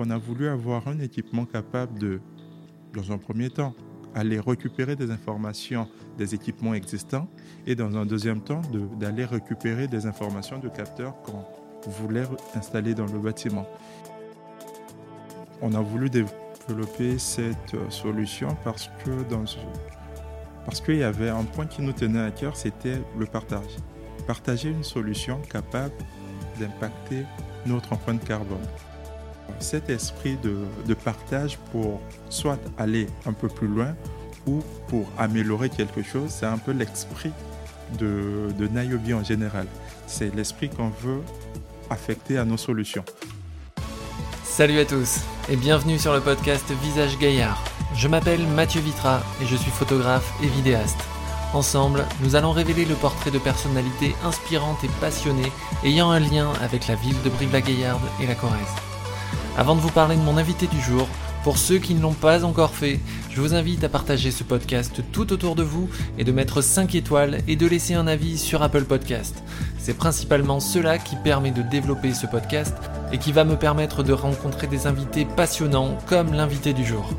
on a voulu avoir un équipement capable de, dans un premier temps, aller récupérer des informations des équipements existants et dans un deuxième temps d'aller récupérer des informations de capteurs qu'on voulait installer dans le bâtiment. On a voulu développer cette euh, solution parce qu'il y avait un point qui nous tenait à cœur, c'était le partage. Partager une solution capable d'impacter notre empreinte carbone. Cet esprit de, partage pour soit aller un peu plus loin ou pour améliorer quelque chose, c'est un peu l'esprit de, de en général. C'est l'esprit qu'on veut affecter à nos solutions. Salut à tous et bienvenue sur le podcast Visage Gaillard. Je m'appelle Mathieu Vitra et je suis photographe et vidéaste. Ensemble, nous allons révéler le portrait de personnalités inspirantes et passionnées ayant un lien avec la ville de Brive-la-Gaillarde et la Corrèze. Avant de vous parler de mon invité du jour, pour ceux qui ne l'ont pas encore fait, je vous invite à partager ce podcast tout autour de vous et de mettre 5 étoiles et de laisser un avis sur Apple Podcast. C'est principalement cela qui permet de développer ce podcast et qui va me permettre de rencontrer des invités passionnants comme l'invité du jour.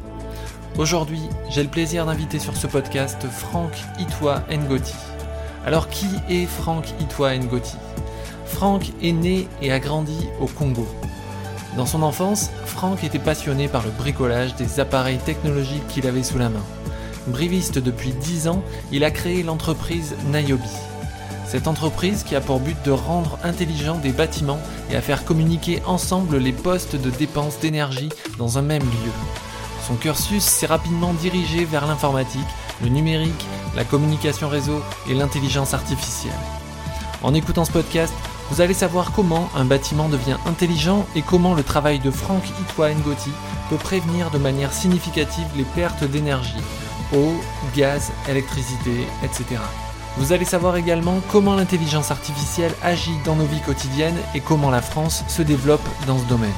Aujourd'hui, j'ai le plaisir d'inviter sur ce podcast Franck Itwa Ngoti. Alors qui est Franck Itwa Ngoti? Franck est né et a grandi au Congo. Dans son enfance, Franck était passionné par le bricolage des appareils technologiques qu'il avait sous la main. Briviste depuis 10 ans, il a créé l'entreprise Niobe. Cette entreprise qui a pour but de rendre intelligents des bâtiments et à faire communiquer ensemble les postes de dépenses d'énergie dans un même lieu. Son cursus s'est rapidement dirigé vers l'informatique, le numérique, la communication réseau et l'intelligence artificielle. En écoutant ce podcast, vous allez savoir comment un bâtiment devient intelligent et comment le travail de Franck Itwa Ngoti peut prévenir de manière significative les pertes d'énergie, eau, gaz, électricité, etc. Vous allez savoir également comment l'intelligence artificielle agit dans nos vies quotidiennes et comment la France se développe dans ce domaine.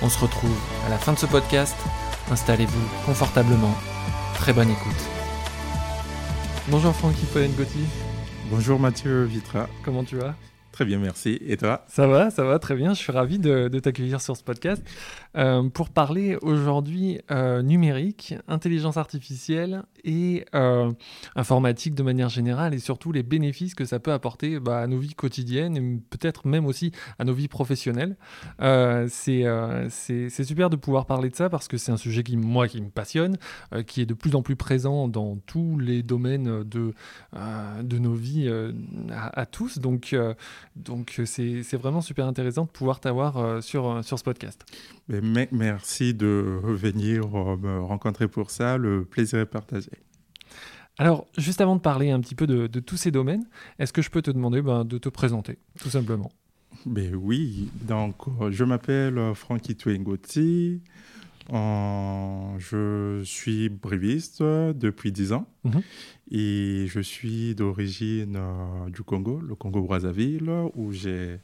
On se retrouve à la fin de ce podcast. Installez-vous confortablement. Très bonne écoute. Bonjour Franck Itwa Ngoti. Bonjour Mathieu Vitra. Comment tu vas? Très bien, merci. Et toi Ça va, ça va, très bien. Je suis ravi de, t'accueillir sur ce podcast euh, pour parler aujourd'hui euh, numérique, intelligence artificielle et euh, informatique de manière générale et surtout les bénéfices que ça peut apporter bah, à nos vies quotidiennes et peut-être même aussi à nos vies professionnelles. c'est super de pouvoir parler de ça parce que c'est un sujet qui, moi, qui me passionne, qui est de plus en plus présent dans tous les domaines de, de nos vies à, à, tous. Donc, donc euh, c'est vraiment super intéressant de pouvoir t'avoir euh, sur, euh, sur ce podcast. merci de venir me rencontrer pour ça. Le plaisir est partagé. Alors, juste avant de parler un petit peu de, tous ces domaines, est-ce que je peux te demander ben, de te présenter, tout simplement? Ben Oui, donc je m'appelle Francky Twengoti. Je suis briviste depuis 10 ans. Mhm. Et je suis d'origine euh, du Congo, le Congo-Brazzaville, où j'ai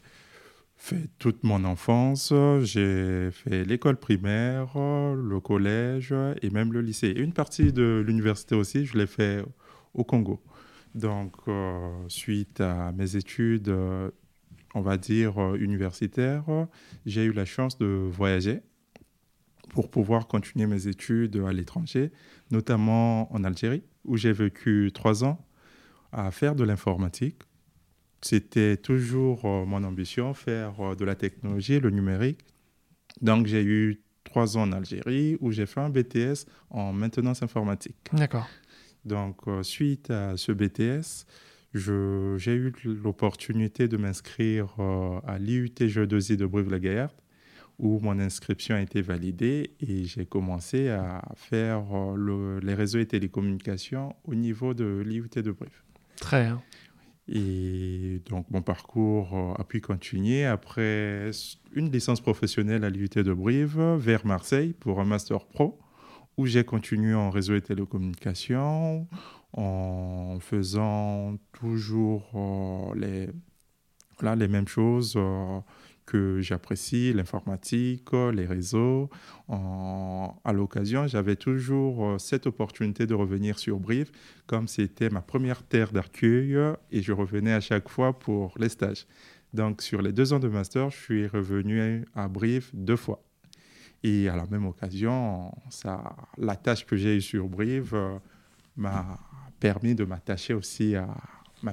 fait toute mon enfance. J'ai fait l'école primaire, le collège et même le lycée. une partie de l'université aussi, je l'ai fait au Congo. Donc, euh, suite à mes études, on va dire, universitaires, j'ai eu la chance de voyager pour pouvoir continuer mes études à l'étranger, notamment en Algérie où j'ai vécu trois ans à faire de l'informatique. C'était toujours euh, mon ambition, faire euh, de la technologie, le numérique. Donc j'ai eu trois ans en Algérie où j'ai fait un BTS en maintenance informatique. D'accord. Donc euh, suite à ce BTS, j'ai eu l'opportunité de m'inscrire à l'IUT G2I de Brive-la-Gaillarde où mon inscription a été validée et j'ai commencé à faire euh, les réseaux et télécommunications au niveau de l'IUT de Brive. Très bien. Et donc mon parcours euh, a pu continuer après une licence professionnelle à l'IUT de Brive vers Marseille pour un master pro où j'ai continué en réseau et télécommunications en faisant toujours euh, les, voilà, les mêmes choses que j'apprécie, l'informatique, les réseaux. à l'occasion, j'avais toujours euh, cette opportunité de revenir sur Brive, comme c'était ma première terre d'accueil, et je revenais à chaque fois pour les stages. Donc, sur les deux ans de master, je suis revenu à Brive deux fois. Et à la même occasion, ça, la tâche que j'ai eue sur Brive m'a permis de m'attacher aussi à, ma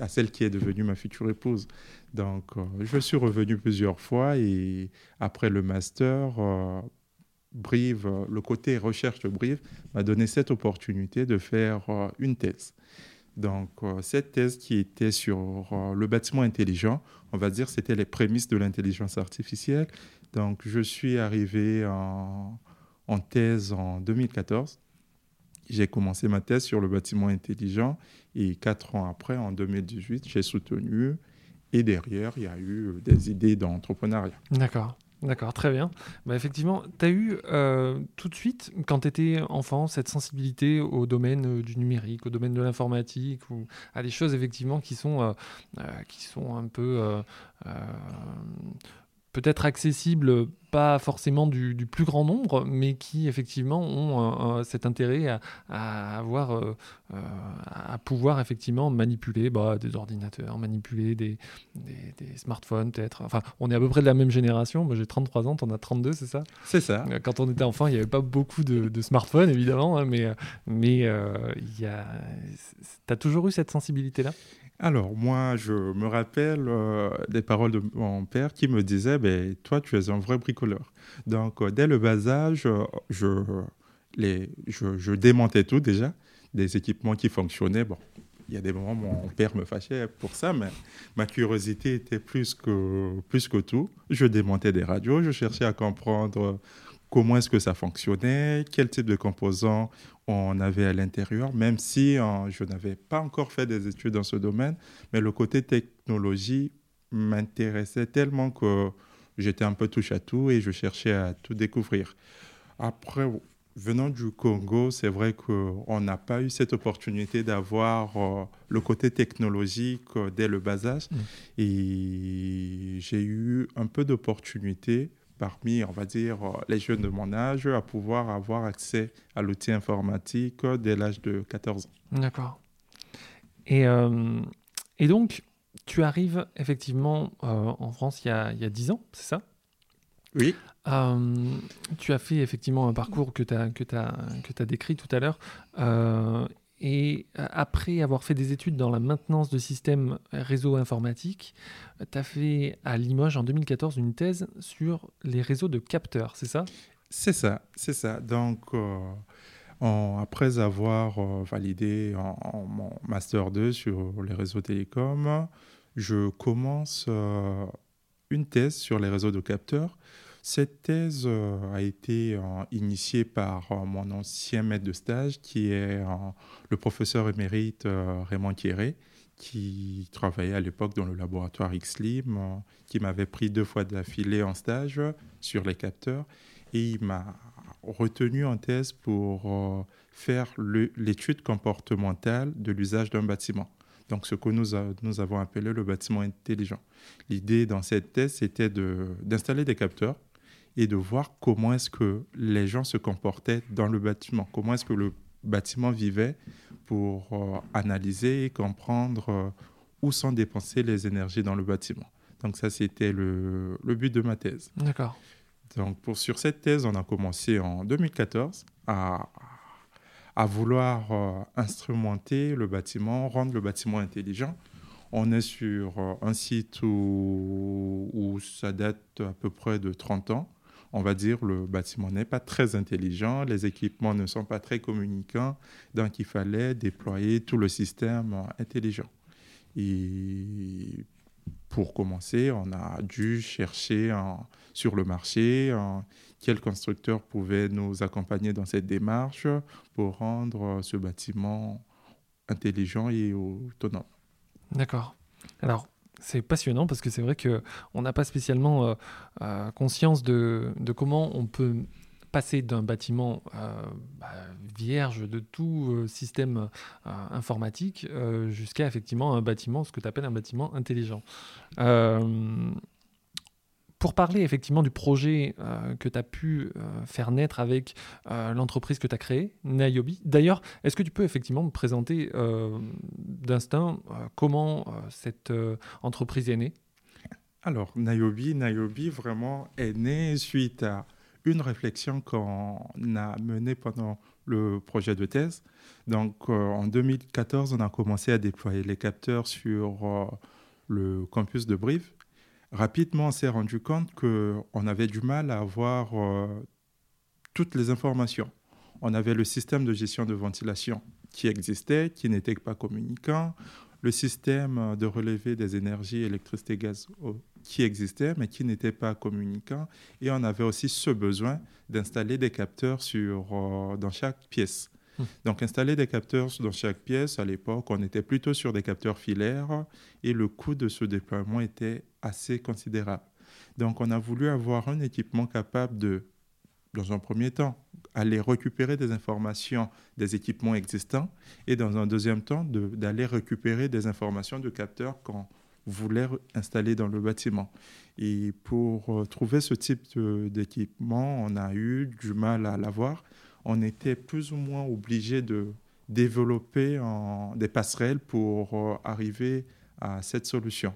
à celle qui est devenue ma future épouse. Donc, je suis revenu plusieurs fois et après le master, Brive, le côté recherche de Brive m'a donné cette opportunité de faire euh, une thèse. Donc, euh, cette thèse qui était sur euh, le bâtiment intelligent, on va dire, c'était les prémices de l'intelligence artificielle. Donc, je suis arrivé en thèse en 2014. J'ai commencé ma thèse sur le bâtiment intelligent et quatre ans après, en 2018, j'ai soutenu. Et derrière, il y a eu des idées d'entrepreneuriat. D'accord. D'accord, très bien. Bah, effectivement, tu as eu euh, tout de suite, quand tu étais enfant, cette sensibilité au domaine euh, du numérique, au domaine de l'informatique, ou à des choses effectivement qui sont, euh, qui sont un peu peut-être accessibles, pas forcément du, plus grand nombre, mais qui effectivement ont cet intérêt à, avoir, euh, euh, à pouvoir effectivement manipuler bah, des ordinateurs, manipuler des, des, smartphones peut-être. Enfin, on est à peu près de la même génération. Moi j'ai 33 ans, tu en as 32, c'est ça? C'est ça. Euh, quand on était enfant, il n'y avait pas beaucoup de, smartphones évidemment, hein, mais, mais tu as toujours eu cette sensibilité-là? Alors, moi, je me rappelle euh, des paroles de mon père qui me disait ben, Toi, tu es un vrai bricoleur. Donc, euh, dès le bas âge, euh, je, les, démontais tout déjà, des équipements qui fonctionnaient. Bon, il y a des moments où mon père me fâchait pour ça, mais ma curiosité était plus que, plus que tout. Je démontais des radios, je cherchais à comprendre comment est-ce que ça fonctionnait, quel type de composants on avait à l'intérieur, même si euh, je n'avais pas encore fait des études dans ce domaine, mais le côté technologie m'intéressait tellement que j'étais un peu touche à tout et je cherchais à tout découvrir. Après, venant du Congo, c'est vrai qu'on n'a pas eu cette opportunité d'avoir euh, le côté technologique euh, dès le bas âge. Mmh. Et j'ai eu un peu d'opportunités parmi, on va dire, euh, les jeunes de mon âge à pouvoir avoir accès à l'outil informatique dès l'âge de 14 ans. D'accord. Et, euh, et donc, tu arrives effectivement euh, en France il y, a, il y a 10 ans, c'est ça? Oui. tu as fait effectivement un parcours que tu as, que as, que as décrit tout à l'heure. Et euh, après avoir fait des études dans la maintenance de systèmes réseau informatique, tu as fait à Limoges en 2014 une thèse sur les réseaux de capteurs, c'est ça? C'est ça, c'est ça. Donc, euh, après avoir euh, validé en, mon Master 2 sur les réseaux télécoms, je commence une thèse sur les réseaux de capteurs cette thèse euh, a été euh, initiée par euh, mon ancien maître de stage, qui est le professeur émérite Raymond Thierry, qui travaillait à l'époque dans le laboratoire XLIM, qui m'avait pris deux fois d'affilée en stage sur les capteurs. Et il m'a retenu en thèse pour faire l'étude comportementale de l'usage d'un bâtiment. Donc, ce que nous, avons appelé le bâtiment intelligent. L'idée dans cette thèse, c'était d'installer des capteurs et de voir comment est-ce que les gens se comportaient dans le bâtiment, comment est-ce que le bâtiment vivait pour euh, analyser et comprendre euh, où sont dépensées les énergies dans le bâtiment. Donc ça, c'était le, le, but de ma thèse. D'accord. Donc pour, sur cette thèse, on a commencé en 2014 à, à vouloir euh, instrumenter le bâtiment, rendre le bâtiment intelligent. On est sur un site où, où ça date à peu près de 30 ans on va dire, le bâtiment n'est pas très intelligent, les équipements ne sont pas très communicants, donc il fallait déployer tout le système intelligent. Et pour commencer, on a dû chercher sur le marché quel constructeur pouvait nous accompagner dans cette démarche pour rendre ce bâtiment intelligent et autonome. D'accord. Alors, c'est passionnant parce que c'est vrai qu'on n'a pas spécialement euh, euh, conscience de, comment on peut passer d'un bâtiment euh, bah, vierge de tout système informatique jusqu'à effectivement un bâtiment, ce que tu appelles un bâtiment intelligent. Pour parler effectivement du projet euh, que tu as pu euh, faire naître avec euh, l'entreprise que tu as créée, Nayobi, d'ailleurs, est-ce que tu peux effectivement me présenter d'instinct comment cette entreprise est née? Alors, Nayobi, Nayobi vraiment est née suite à une réflexion qu'on a menée pendant le projet de thèse. Donc, en 2014, on a commencé à déployer les capteurs sur le campus de Brive. Rapidement, on s'est rendu compte qu'on avait du mal à avoir euh, toutes les informations. On avait le système de gestion de ventilation qui existait, qui n'était pas communicant, le système de relevé des énergies électricité gaz qui existait, mais qui n'était pas communicant. Et on avait aussi ce besoin d'installer des capteurs sur, euh, dans chaque pièce. Hmm. Donc, installer des capteurs dans chaque pièce, à l'époque, on était plutôt sur des capteurs filaires et le coût de ce déploiement était assez considérable. Donc, on a voulu avoir un équipement capable de, dans un premier temps, aller récupérer des informations des équipements existants et dans un deuxième temps, d'aller récupérer des informations de capteurs qu'on voulait installer dans le bâtiment. Et pour euh, trouver ce type d'équipement, on a eu du mal à l'avoir. On était plus ou moins obligé de développer des passerelles pour euh, arriver à cette solution.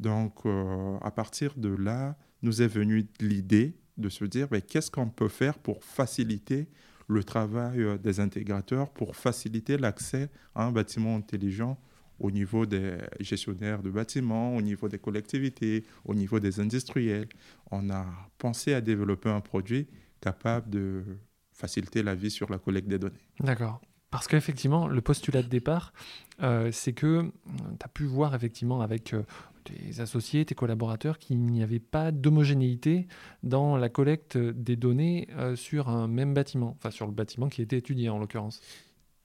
Donc, euh, à partir de là, nous est venue l'idée de se dire mais qu'est-ce qu'on peut faire pour faciliter le travail des intégrateurs, pour faciliter l'accès à un bâtiment intelligent au niveau des gestionnaires de bâtiments, au niveau des collectivités, au niveau des industriels? On a pensé à développer un produit capable de faciliter la vie sur la collecte des données. D'accord. Parce qu'effectivement, le postulat de départ, euh, c'est que euh, tu as pu voir effectivement avec euh, tes associés, tes collaborateurs, qu'il n'y avait pas d'homogénéité dans la collecte des données sur un même bâtiment, enfin sur le bâtiment qui était étudié en l'occurrence.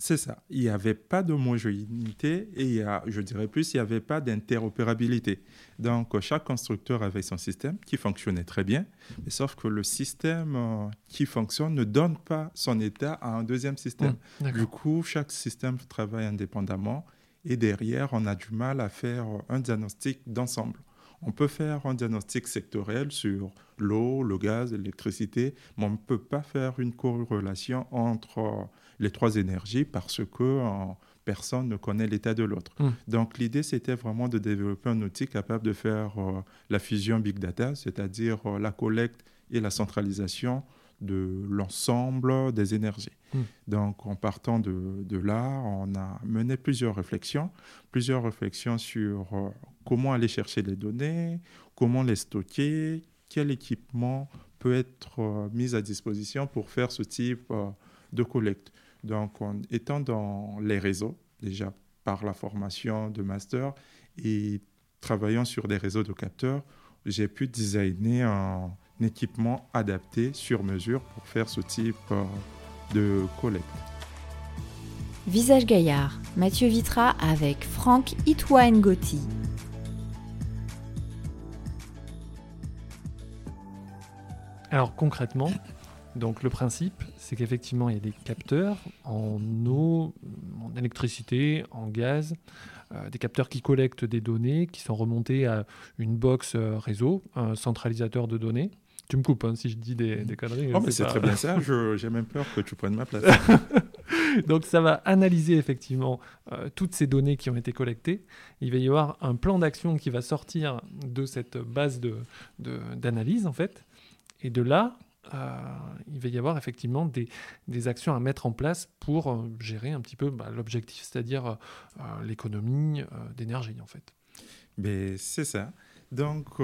C'est ça. Il n'y avait pas d'homogénéité et il y a, je dirais plus, il n'y avait pas d'interopérabilité. Donc, chaque constructeur avait son système qui fonctionnait très bien, mais sauf que le système euh, qui fonctionne ne donne pas son état à un deuxième système. Mmh, du coup, chaque système travaille indépendamment et derrière, on a du mal à faire un diagnostic d'ensemble. On peut faire un diagnostic sectoriel sur l'eau, le gaz, l'électricité, mais on ne peut pas faire une corrélation entre les trois énergies parce que euh, personne ne connaît l'état de l'autre. Hmm. Donc l'idée, c'était vraiment de développer un outil capable de faire euh, la fusion big data, c'est-à-dire euh, la collecte et la centralisation de l'ensemble des énergies. Hmm. Donc, en partant de, de, là, on a mené plusieurs réflexions, plusieurs réflexions sur comment aller chercher les données, comment les stocker, quel équipement peut être mis à disposition pour faire ce type de collecte. Donc, en étant dans les réseaux, déjà par la formation de master et travaillant sur des réseaux de capteurs, j'ai pu designer un équipement adapté sur mesure pour faire ce type euh, de collecte. Visage Gaillard, Mathieu Vitra avec Franck Itwa Ngoti. Alors concrètement, donc le principe, c'est qu'effectivement, il y a des capteurs en eau, en électricité, en gaz, euh, des capteurs qui collectent des données, qui sont remontés à une box euh, réseau, un centralisateur de données. Tu me coupes hein, si je dis des, des conneries. Oh, mais c'est très bien ça. J'ai même peur que tu prennes ma place. Donc, ça va analyser effectivement euh, toutes ces données qui ont été collectées. Il va y avoir un plan d'action qui va sortir de cette base d'analyse, de, en fait. Et de là, euh, il va y avoir effectivement des, actions à mettre en place pour euh, gérer un petit peu bah, l'objectif, c'est-à-dire euh, l'économie d'énergie en fait. C'est ça. Donc,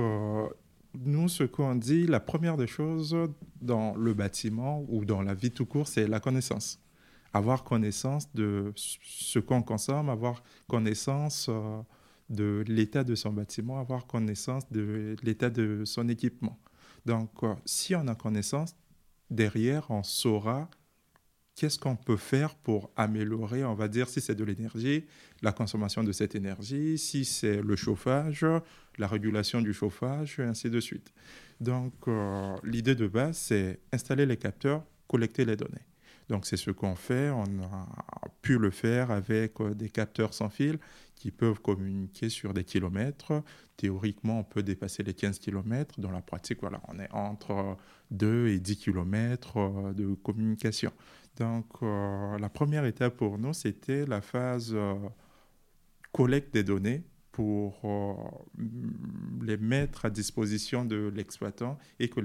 nous, ce qu'on dit, la première des choses dans le bâtiment ou dans la vie tout court, c'est la connaissance. Avoir connaissance de ce qu'on consomme, avoir connaissance de l'état de son bâtiment, avoir connaissance de l'état de son équipement. Donc, euh, si on a connaissance, derrière, on saura qu'est-ce qu'on peut faire pour améliorer, on va dire, si c'est de l'énergie, la consommation de cette énergie, si c'est le chauffage, la régulation du chauffage, et ainsi de suite. Donc, euh, l'idée de base, c'est installer les capteurs, collecter les données. Donc, c'est ce qu'on fait. On a pu le faire avec euh, des capteurs sans fil qui peuvent communiquer sur des kilomètres. Théoriquement, on peut dépasser les 15 kilomètres. Dans la pratique, voilà, on est entre 2 et 10 kilomètres euh, de communication. Donc, euh, la première étape pour nous, c'était la phase euh, collecte des données pour les mettre à disposition de l'exploitant et que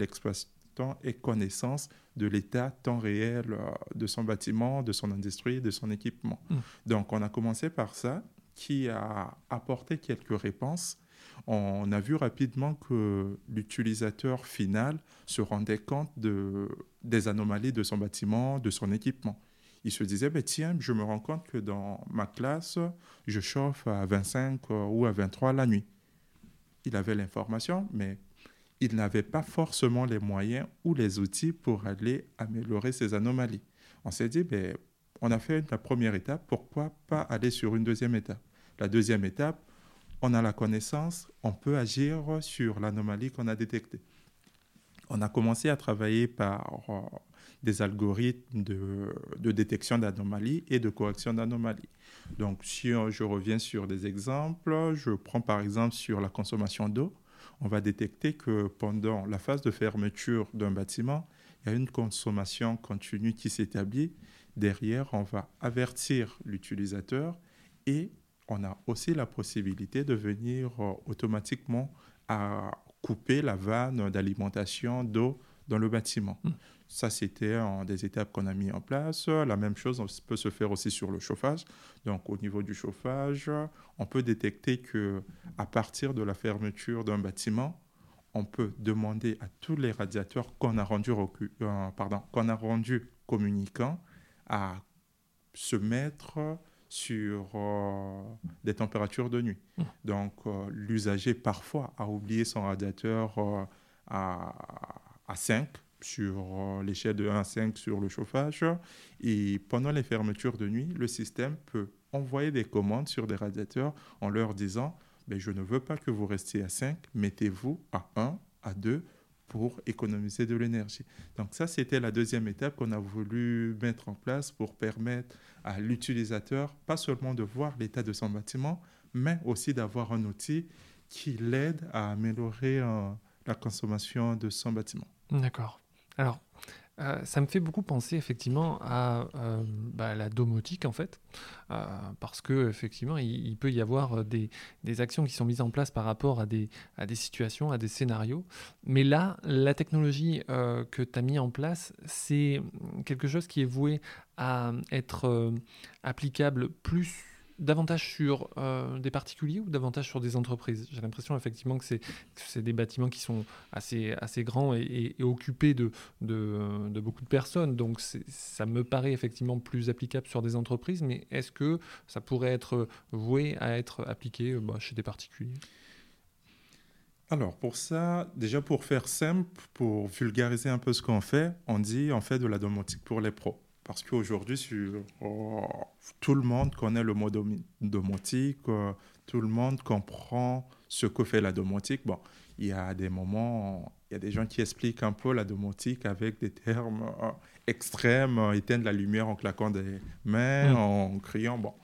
temps ait connaissance de l'état temps réel euh, de son bâtiment, de son industrie, de son équipement. Mm. Donc, on a commencé par ça, qui a apporté quelques réponses. On a vu rapidement que l'utilisateur final se rendait compte de, des anomalies de son bâtiment, de son équipement. Il se disait, ben tiens, je me rends compte que dans ma classe, je chauffe à 25 euh, ou à 23 la nuit. Il avait l'information, mais il n'avait pas forcément les moyens ou les outils pour aller améliorer ces anomalies. On s'est dit, ben, on a fait la première étape, pourquoi pas aller sur une deuxième étape? La deuxième étape, on a la connaissance, on peut agir sur l'anomalie qu'on a détectée. On a commencé à travailler par euh, des algorithmes de, de détection d'anomalies et de correction d'anomalies. Donc, si je reviens sur des exemples, je prends par exemple sur la consommation d'eau on va détecter que pendant la phase de fermeture d'un bâtiment, il y a une consommation continue qui s'établit. Derrière, on va avertir l'utilisateur et on a aussi la possibilité de venir euh, automatiquement à couper la vanne d'alimentation d'eau dans le bâtiment. Hmm. Ça, c'était des étapes qu'on a mis en place. La même chose peut se faire aussi sur le chauffage. Donc, au niveau du chauffage, on peut détecter que à partir de la fermeture d'un bâtiment, on peut demander à tous les radiateurs qu'on a rendus euh, qu'on a rendu communicants à se mettre sur euh, des températures de nuit. Hmm. Donc, euh, l'usager parfois a oublié son radiateur à, à 5 sur euh, l'échelle de 1 à 5 sur le chauffage. Et pendant les fermetures de nuit, le système peut envoyer des commandes sur des radiateurs en leur disant ben, Je ne veux pas que vous restiez à 5, mettez-vous à 1, à 2 pour économiser de l'énergie. Donc ça, c'était la deuxième étape qu'on a voulu mettre en place pour permettre à l'utilisateur pas seulement de voir l'état de son bâtiment, mais aussi d'avoir un outil qui l'aide à améliorer euh, la consommation de son bâtiment. D'accord. Alors, euh, ça me fait beaucoup penser effectivement à euh, bah, la domotique en fait, euh, parce que effectivement il, peut y avoir des, actions qui sont mises en place par rapport à des, situations, à des scénarios. Mais là, la technologie que tu as mis en place, c'est quelque chose qui est voué à être applicable plus davantage sur euh, des particuliers ou davantage sur des entreprises? J'ai l'impression effectivement que c'est des bâtiments qui sont assez, assez grands et, occupés de, de, beaucoup de personnes, donc ça me paraît effectivement plus applicable sur des entreprises, mais est-ce que ça pourrait être voué à être appliqué euh, bah, chez des particuliers? Alors pour ça, déjà pour faire simple, pour vulgariser un peu ce qu'on fait, on dit on fait de la domotique pour les pros. Parce qu'aujourd'hui, oh, tout le monde connaît le mot domotique, euh, tout le monde comprend ce que fait la domotique. Bon, il y a des moments, il y a des gens qui expliquent un peu la domotique avec des termes euh, extrêmes, euh, éteindre la lumière en claquant des mains, mm. en criant. Bon,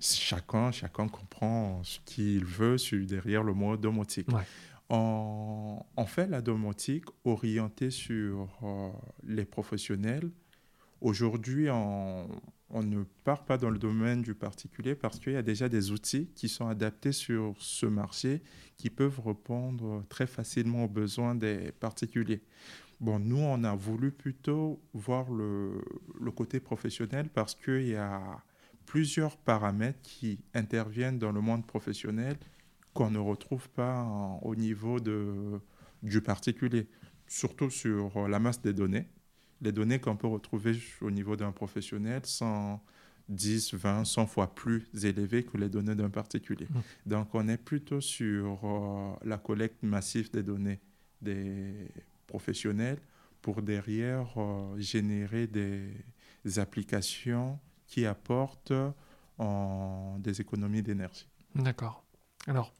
chacun, chacun comprend ce qu'il veut derrière le mot domotique. On, fait la domotique orientée sur les professionnels Aujourd'hui, on, ne part pas dans le domaine du particulier parce qu'il y a déjà des outils qui sont adaptés sur ce marché qui peuvent répondre très facilement aux besoins des particuliers. Bon, nous, on a voulu plutôt voir le, côté professionnel parce qu'il y a plusieurs paramètres qui interviennent dans le monde professionnel qu'on ne retrouve pas au niveau de, du particulier, surtout sur la masse des données les données qu'on peut retrouver au niveau d'un professionnel sont 10, 20, 100 fois plus élevées que les données d'un particulier. Mmh. Donc, on est plutôt sur euh, la collecte massive des données des professionnels pour derrière euh, générer des, applications qui apportent euh, des économies d'énergie. D'accord. Alors,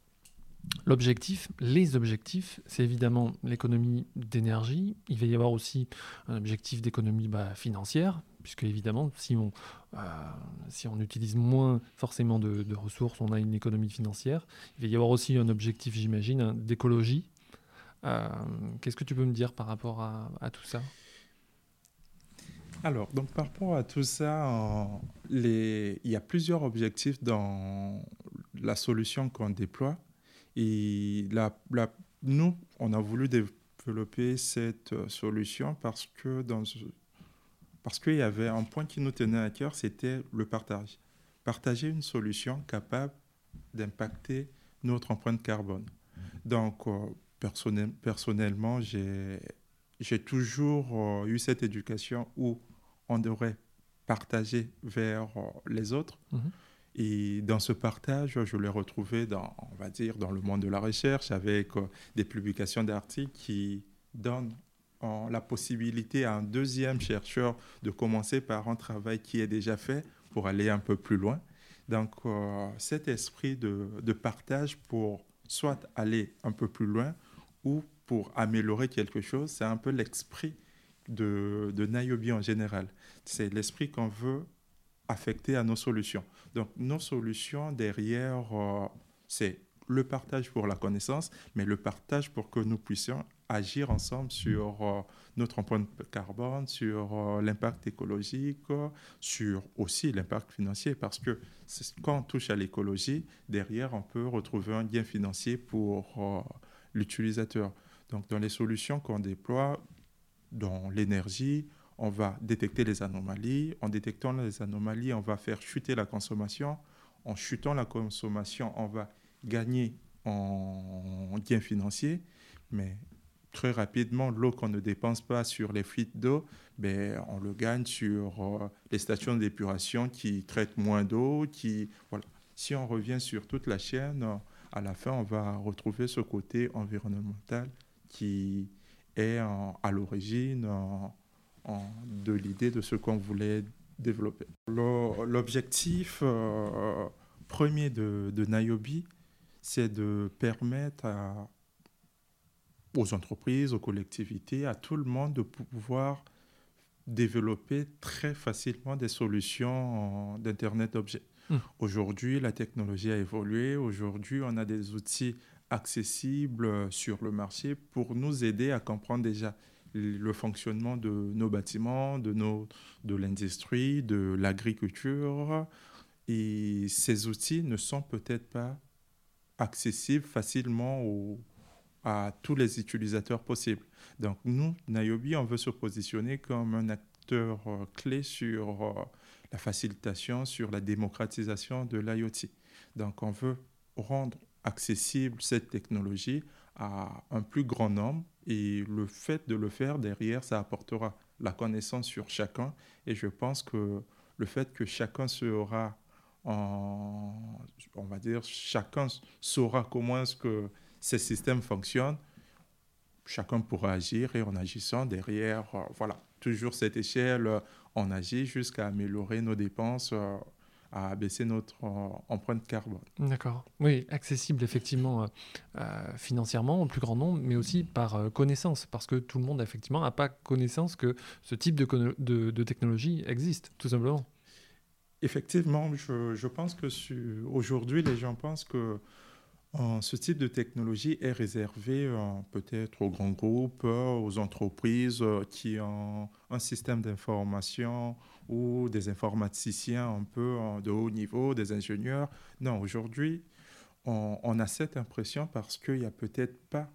L'objectif, les objectifs, c'est évidemment l'économie d'énergie. Il va y avoir aussi un objectif d'économie bah, financière, puisque évidemment, si on, euh, si on utilise moins forcément de, ressources, on a une économie financière. Il va y avoir aussi un objectif, j'imagine, hein, d'écologie. Euh, qu'est-ce que tu peux me dire par rapport à, tout ça? Alors, donc par rapport à tout ça, les... il y a plusieurs objectifs dans la solution qu'on déploie. Et là, nous, on a voulu développé cette solution parce que dans parce qu'il y avait un point qui nous tenait à cœur, c'était le partage. Partager une solution capable d'impacter notre empreinte carbone. Donc, personnellement, j'ai toujours eu cette éducation où on devrait partager vers les autres. Mhm. Et dans ce partage, je l'ai retrouvé dans, on va dire, dans le monde de la recherche avec des publications d'articles qui donnent la possibilité à un deuxième chercheur de commencer par un travail qui est déjà fait pour aller un peu plus loin. Donc euh, cet esprit de, de, partage pour soit aller un peu plus loin ou pour améliorer quelque chose, c'est un peu l'esprit de, de en général. C'est l'esprit qu'on veut affecter à nos solutions. Donc nos solutions derrière, euh, c'est le partage pour la connaissance, mais le partage pour que nous puissions agir ensemble sur euh, notre empreinte carbone, sur euh, l'impact écologique, sur aussi l'impact financier, parce que quand on touche à l'écologie, derrière, on peut retrouver un gain financier pour l'utilisateur. Donc, dans les solutions qu'on déploie, dans l'énergie, on va détecter les anomalies. En détectant les anomalies, on va faire chuter la consommation. En chutant la consommation, on va gagner en gain financier. Mais très rapidement, l'eau qu'on ne dépense pas sur les fuites d'eau, ben, on le gagne sur euh, les stations d'épuration qui traitent moins d'eau. Qui, voilà. Si on revient sur toute la chaîne, à la fin, on va retrouver ce côté environnemental qui est à l'origine de l'idée de ce qu'on voulait développer. L'objectif euh, premier de, de Niobe, c'est de permettre aux entreprises, aux collectivités, à tout le monde de pouvoir développer très facilement des solutions d'Internet d'objets. Hmm. Aujourd'hui, la technologie a évolué. Aujourd'hui, on a des outils accessibles sur le marché pour nous aider à comprendre déjà le fonctionnement de nos bâtiments, de, de l'industrie, de l'agriculture. Et ces outils ne sont peut-être pas accessibles facilement à tous les utilisateurs possibles. Donc nous, Niobe, on veut se positionner comme un acteur euh, clé sur euh, la facilitation, sur la démocratisation de l'IoT. Donc on veut rendre accessible cette technologie à un plus grand nombre et le fait de le faire derrière, ça apportera la connaissance sur chacun. Et je pense que le fait que chacun sera on va dire, chacun saura comment est-ce que ces systèmes fonctionnent, chacun pourra agir et en agissant derrière, euh, voilà, toujours cette échelle, on agit jusqu'à améliorer nos dépenses euh, à baisser notre euh, empreinte carbone. D'accord. Oui, accessible effectivement euh, euh, financièrement au plus grand nombre, mais aussi par connaissance, parce que tout le monde effectivement n'a pas connaissance que ce type de, de, technologie existe, tout simplement. Effectivement, je, je pense que aujourd'hui, les gens pensent que ce type de technologie est réservé peut-être aux grands groupes, aux entreprises qui ont un système d'information ou des informaticiens un peu de haut niveau, des ingénieurs. Non, aujourd'hui, on, a cette impression parce qu'il n'y a peut-être pas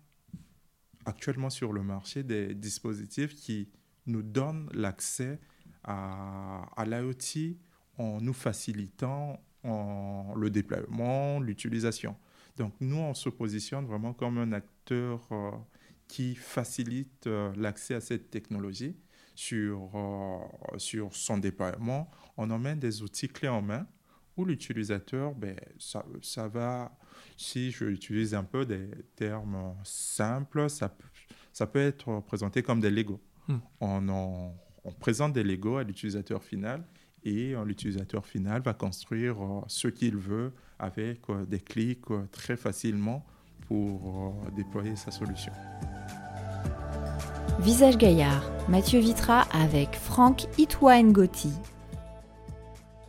actuellement sur le marché des dispositifs qui nous donnent l'accès à, à l'IoT en nous facilitant en le déploiement, l'utilisation. Donc nous, on se positionne vraiment comme un acteur euh, qui facilite euh, l'accès à cette technologie sur, euh, sur son déploiement. On emmène des outils clés en main où l'utilisateur, ben, ça, ça, va, si je utilise un peu des termes simples, ça, ça peut être présenté comme des Lego. Hmm. On, on, présente des Lego à l'utilisateur final et l'utilisateur final va construire ce qu'il veut avec des clics très facilement pour déployer sa solution. Visage Gaillard, Mathieu Vitra avec Franck Itwa Ngoti.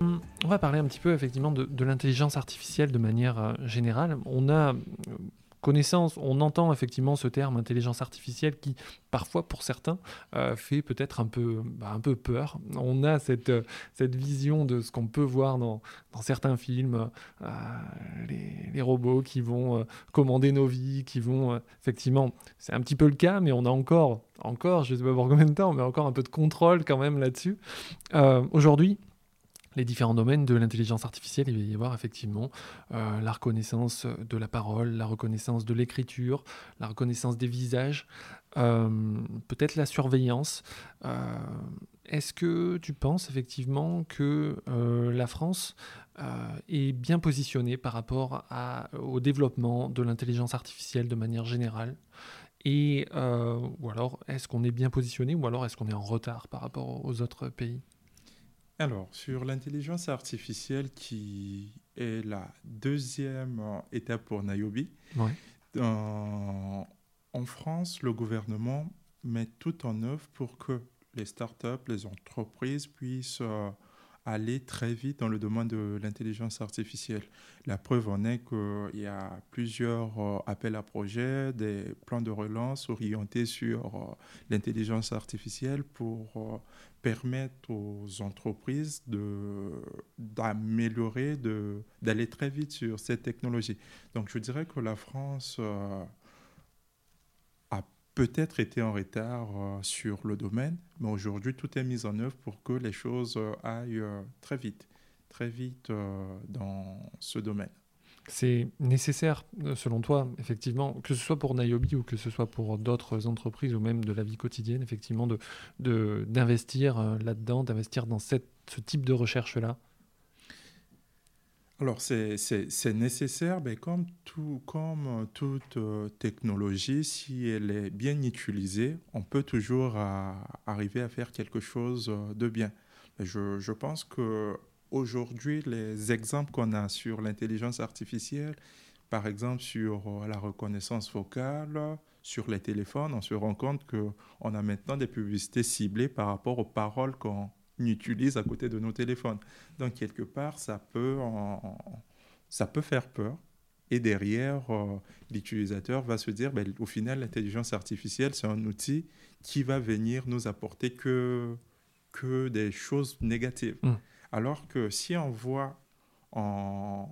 On va parler un petit peu effectivement de, l'intelligence artificielle de manière euh, générale. On a, connaissance. On entend effectivement ce terme intelligence artificielle qui, parfois, pour certains, euh, fait peut-être un peu, bah, un peu peur. On a cette, cette vision de ce qu'on peut voir dans, dans certains films, euh, les, les, robots qui vont commander nos vies, qui vont, effectivement, c'est un petit peu le cas, mais on a encore, encore, je ne sais pas pour combien de temps, mais encore un peu de contrôle quand même là-dessus. Aujourd'hui, les différents domaines de l'intelligence artificielle, il va y avoir effectivement euh, la reconnaissance de la parole, la reconnaissance de l'écriture, la reconnaissance des visages, euh, peut-être la surveillance. Euh, est-ce que tu penses effectivement que la France est bien positionnée par rapport au développement de l'intelligence artificielle de manière générale? Et, ou alors, est-ce qu'on est bien positionné ou alors est-ce qu'on est en retard par rapport aux autres pays? Alors, sur l'intelligence artificielle qui est la deuxième euh, étape pour Niobe, en France, le gouvernement met tout en œuvre pour que les startups, les entreprises puissent euh, aller très vite dans le domaine de l'intelligence artificielle. La preuve en est qu'il y a plusieurs euh, appels à projets, des plans de relance orientés sur euh, l'intelligence artificielle pour euh, permettre aux entreprises d'améliorer, d'aller très vite sur cette technologie. Donc je dirais que la France peut-être été en retard euh, sur le domaine, mais aujourd'hui, tout est mis en œuvre pour que les choses euh, aillent euh, très vite, très vite dans ce domaine. C'est nécessaire, selon toi, effectivement, que ce soit pour Niobe ou que ce soit pour d'autres entreprises ou même de la vie quotidienne, effectivement, d'investir de, là-dedans, d'investir dans cette, ce type de recherche-là alors, c'est nécessaire, mais comme, euh, toute euh, technologie, si elle est bien utilisée, on peut toujours arriver à faire quelque chose euh, de bien. Je, je pense qu'aujourd'hui, les exemples qu'on a sur l'intelligence artificielle, par exemple sur la reconnaissance vocale, sur les téléphones, on se rend compte qu'on a maintenant des publicités ciblées par rapport aux paroles qu'on utilise à côté de nos téléphones. Donc, quelque part, ça peut, ça peut faire peur. Et derrière, euh, l'utilisateur va se dire, ben, au final, l'intelligence artificielle, c'est un outil qui va venir nous apporter que, que des choses négatives. Mmh. Alors que si on voit en,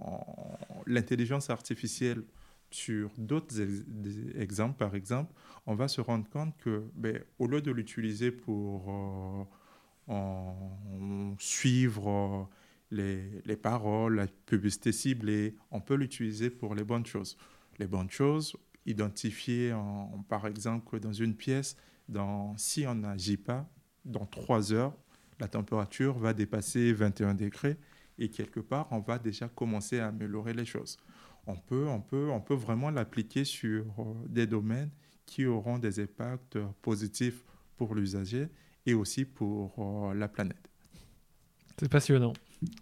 l'intelligence artificielle sur d'autres exemples, par exemple, on va se rendre compte que, ben, au lieu de l'utiliser pour euh, suivre les, les, paroles, la publicité ciblée. On peut l'utiliser pour les bonnes choses. Les bonnes choses, identifier en, par exemple dans une pièce, dans, si on n'agit pas, dans trois heures, la température va dépasser 21 degrés et quelque part, on va déjà commencer à améliorer les choses. On peut, on peut, on peut vraiment l'appliquer sur euh, des domaines qui auront des impacts positifs pour l'usager et aussi pour euh, la planète. C'est passionnant.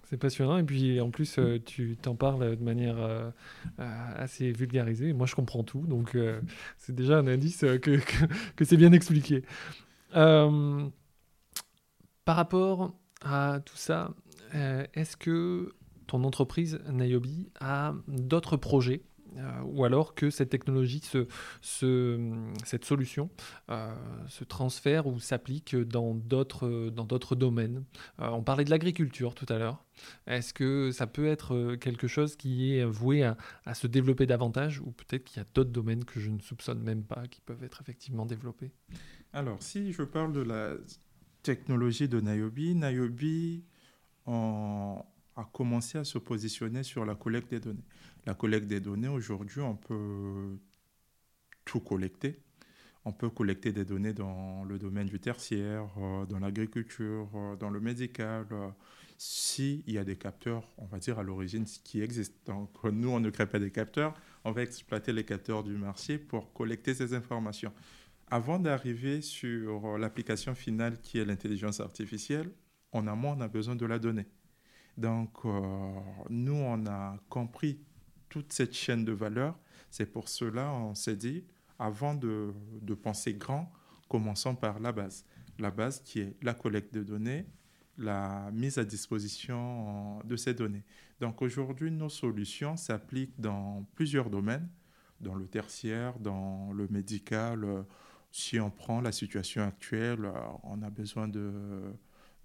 C'est passionnant. Et puis, en plus, euh, tu t'en parles de manière euh, assez vulgarisée. Moi, je comprends tout. Donc, c'est déjà un indice que, que, c'est bien expliqué. par rapport à tout ça, est-ce que ton entreprise, Niobe, a d'autres projets ou alors que cette technologie, cette solution euh, se transfère ou s'applique dans d'autres domaines. Euh, on parlait de l'agriculture tout à l'heure. Est-ce que ça peut être quelque chose qui est voué à, se développer davantage ou peut-être qu'il y a d'autres domaines que je ne soupçonne même pas qui peuvent être effectivement développés? Alors, si je parle de la technologie de Niobe, Niobe a commencé à se positionner sur la collecte des données la collecte des données, aujourd'hui, on peut tout collecter. On peut collecter des données dans le domaine du tertiaire, euh, dans l'agriculture, euh, dans le médical, euh, s'il y a des capteurs, on va dire à l'origine, qui existent. Donc nous, on ne crée pas des capteurs, on va exploiter les capteurs du marché pour collecter ces informations. Avant d'arriver sur l'application finale qui est l'intelligence artificielle, en amont, on a besoin de la donnée. Donc nous, on a compris toute cette chaîne de valeur. C'est pour cela on s'est dit, avant de, de, penser grand, commençons par la base. La base qui est la collecte de données, la mise à disposition de ces données. Donc aujourd'hui, nos solutions s'appliquent dans plusieurs domaines. dans le tertiaire, dans le médical. Si on prend la situation actuelle, on a besoin de,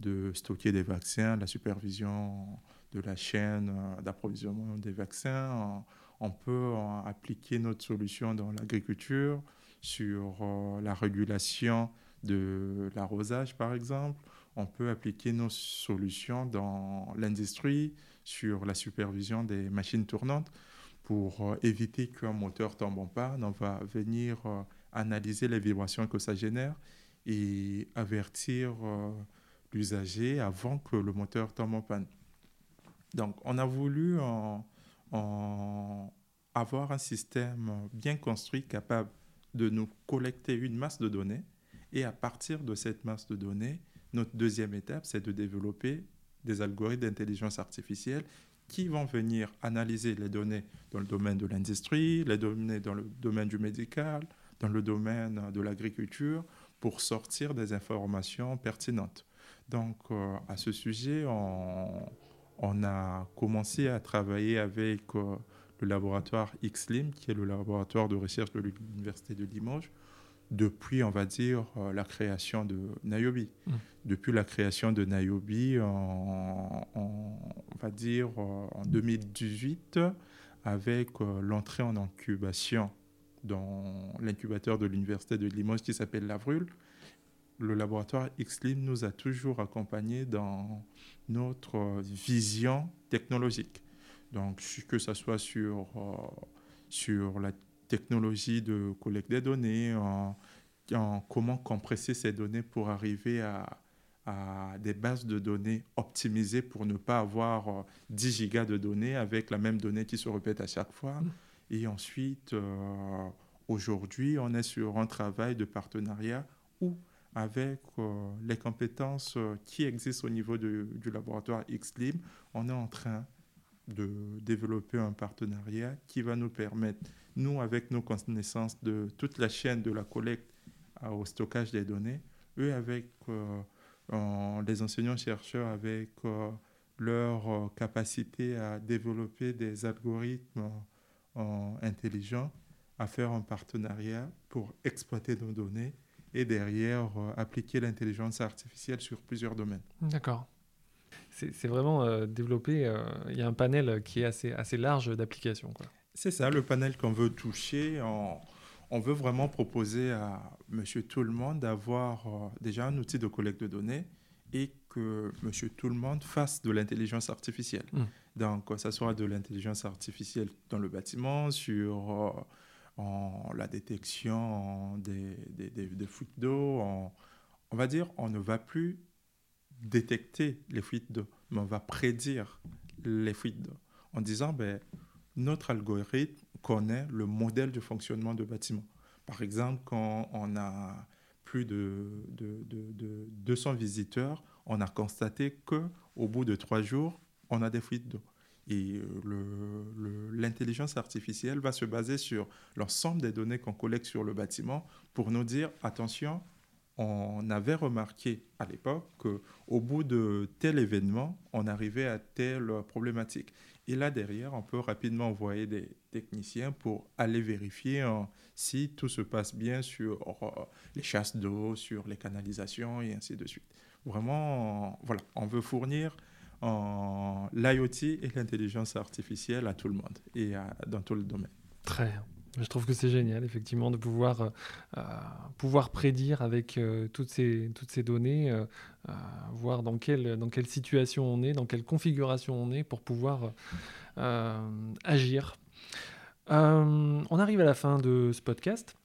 de stocker des vaccins, la supervision de la chaîne d'approvisionnement des vaccins. On peut appliquer notre solution dans l'agriculture, sur la régulation de l'arrosage, par exemple. On peut appliquer nos solutions dans l'industrie, sur la supervision des machines tournantes, pour euh, éviter qu'un moteur tombe en panne. On va venir euh, analyser les vibrations que ça génère et avertir euh, l'usager avant que le moteur tombe en panne. Donc, on a voulu avoir un système bien construit capable de nous collecter une masse de données et à partir de cette masse de données, notre deuxième étape, c'est de développer des algorithmes d'intelligence artificielle qui vont venir analyser les données dans le domaine de l'industrie, les données dans le domaine du médical, dans le domaine de l'agriculture, pour sortir des informations pertinentes. Donc, euh, à ce sujet, on, a commencé à travailler avec euh, le laboratoire XLIM, qui est le laboratoire de recherche de l'Université de Limoges, depuis, on va dire, euh, la création de Niobe. Mmh. Depuis la création de Niobe, on, on va dire en 2018, avec l'entrée en incubation dans l'incubateur de l'Université de Limoges qui s'appelle Lavrul, le laboratoire XLIM nous a toujours accompagnés dans notre vision technologique. Donc, que ce soit sur, sur la technologie de collecte des données, en, comment compresser ces données pour arriver à, des bases de données optimisées pour ne pas avoir 10 euh, gigas de données avec la même donnée qui se répète à chaque fois. Mmh. Et ensuite, euh, aujourd'hui, on est sur un travail de partenariat où, avec euh, les compétences qui existent au niveau du laboratoire XLIM, on est en train de développer un partenariat qui va nous permettre nous, avec nos connaissances de toute la chaîne de la collecte au stockage des données, eux, avec euh, les enseignants-chercheurs, avec euh, leur euh, capacité à développer des algorithmes intelligents, à faire un partenariat pour exploiter nos données et derrière appliquer l'intelligence artificielle sur plusieurs domaines. D'accord. C'est vraiment développé, il y a un panel qui est assez, assez large d'applications. C'est ça, le panel qu'on veut toucher. On, veut vraiment proposer à monsieur tout le monde d'avoir euh, déjà un outil de collecte de données et que monsieur tout le monde fasse de l'intelligence artificielle. Hmm. Donc, que ce soit de l'intelligence artificielle dans le bâtiment, sur euh, la détection des, fuites d'eau. On va dire, on ne va plus détecter les fuites d'eau, mais on va prédire les fuites d'eau en disant, ben, notre algorithme connaît le modèle de fonctionnement de bâtiment. Par exemple, quand on a plus de, de, de, 200 visiteurs, on a constaté qu'au bout de trois jours, on a des fuites d'eau. Et l'intelligence artificielle va se baser sur l'ensemble des données qu'on collecte sur le bâtiment pour nous dire, attention, on avait remarqué à l'époque qu'au bout de tel événement, on arrivait à telle problématique. Et là, derrière, on peut rapidement envoyer des techniciens pour aller vérifier hein, si tout se passe bien sur euh, les chasses d'eau, sur les canalisations et ainsi de suite. Vraiment, voilà, on veut fournir l'IoT et l'intelligence artificielle à tout le monde et dans tout le domaine. Très bien. Je trouve que c'est génial, effectivement, de pouvoir, euh, euh, pouvoir prédire avec euh, toutes, ces, toutes ces données, voir dans quelle, dans quelle situation on est, dans quelle configuration on est pour pouvoir agir. on arrive à la fin de ce podcast.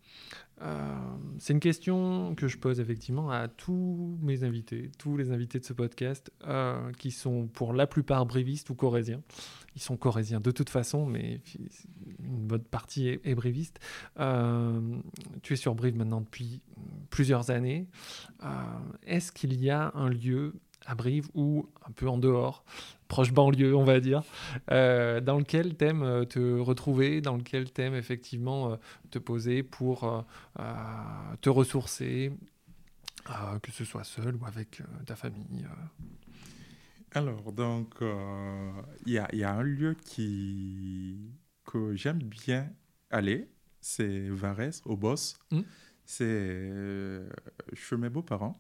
Euh, c'est une question que je pose effectivement à tous mes invités, tous les invités de ce podcast, euh, qui sont pour la plupart brévistes ou corésiens. Ils sont corésiens de toute façon, mais une bonne partie est, bréviste. Euh, tu es sur Brive maintenant depuis plusieurs années. Est-ce qu'il y a un lieu à Brive ou un peu en dehors, proche banlieue, on va dire, euh, dans lequel t'aimes euh, te retrouver, dans lequel t'aimes effectivement euh, te poser pour te ressourcer, que ce soit seul ou avec ta famille. Alors, donc, il y, y, a un lieu qui, que j'aime bien aller c'est Varese, au boss. Hmm. C'est chez mes beaux-parents.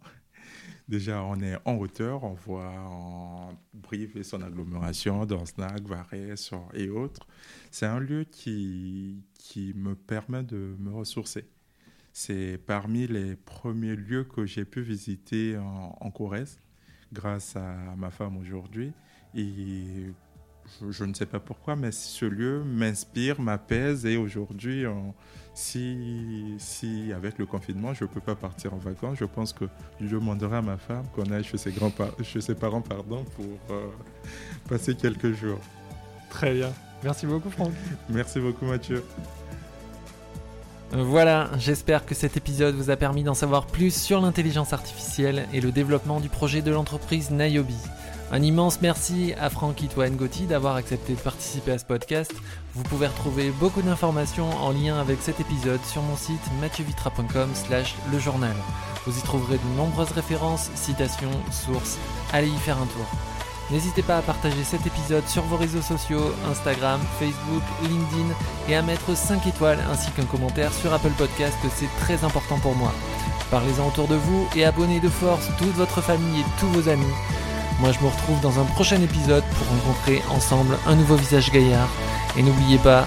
Déjà, on est en hauteur, on voit en Brive et son agglomération, dans Snack, Varese et autres. C'est un lieu qui, qui me permet de me ressourcer. C'est parmi les premiers lieux que j'ai pu visiter en, en Corrèze, grâce à ma femme aujourd'hui. Je, ne sais pas pourquoi, mais ce lieu m'inspire, m'apaise. Et aujourd'hui, si, si avec le confinement, je ne peux pas partir en vacances, je pense que je demanderai à ma femme qu'on aille chez ses, grands chez ses parents pardon, pour euh, passer quelques jours. Très bien. Merci beaucoup, Franck. Merci beaucoup, Mathieu. Voilà, j'espère que cet épisode vous a permis d'en savoir plus sur l'intelligence artificielle et le développement du projet de l'entreprise Niobi. Un immense merci à Franck Itoine Gotti d'avoir accepté de participer à ce podcast. Vous pouvez retrouver beaucoup d'informations en lien avec cet épisode sur mon site mathieuvitra.com slash le journal. Vous y trouverez de nombreuses références, citations, sources. Allez y faire un tour. N'hésitez pas à partager cet épisode sur vos réseaux sociaux, Instagram, Facebook, LinkedIn et à mettre 5 étoiles ainsi qu'un commentaire sur Apple Podcast, c'est très important pour moi. Parlez-en autour de vous et abonnez de force toute votre famille et tous vos amis. Moi, je me retrouve dans un prochain épisode pour rencontrer ensemble un nouveau visage gaillard. Et n'oubliez pas,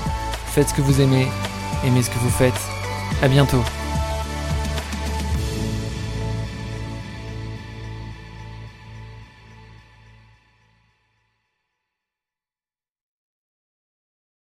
faites ce que vous aimez, aimez ce que vous faites. À bientôt.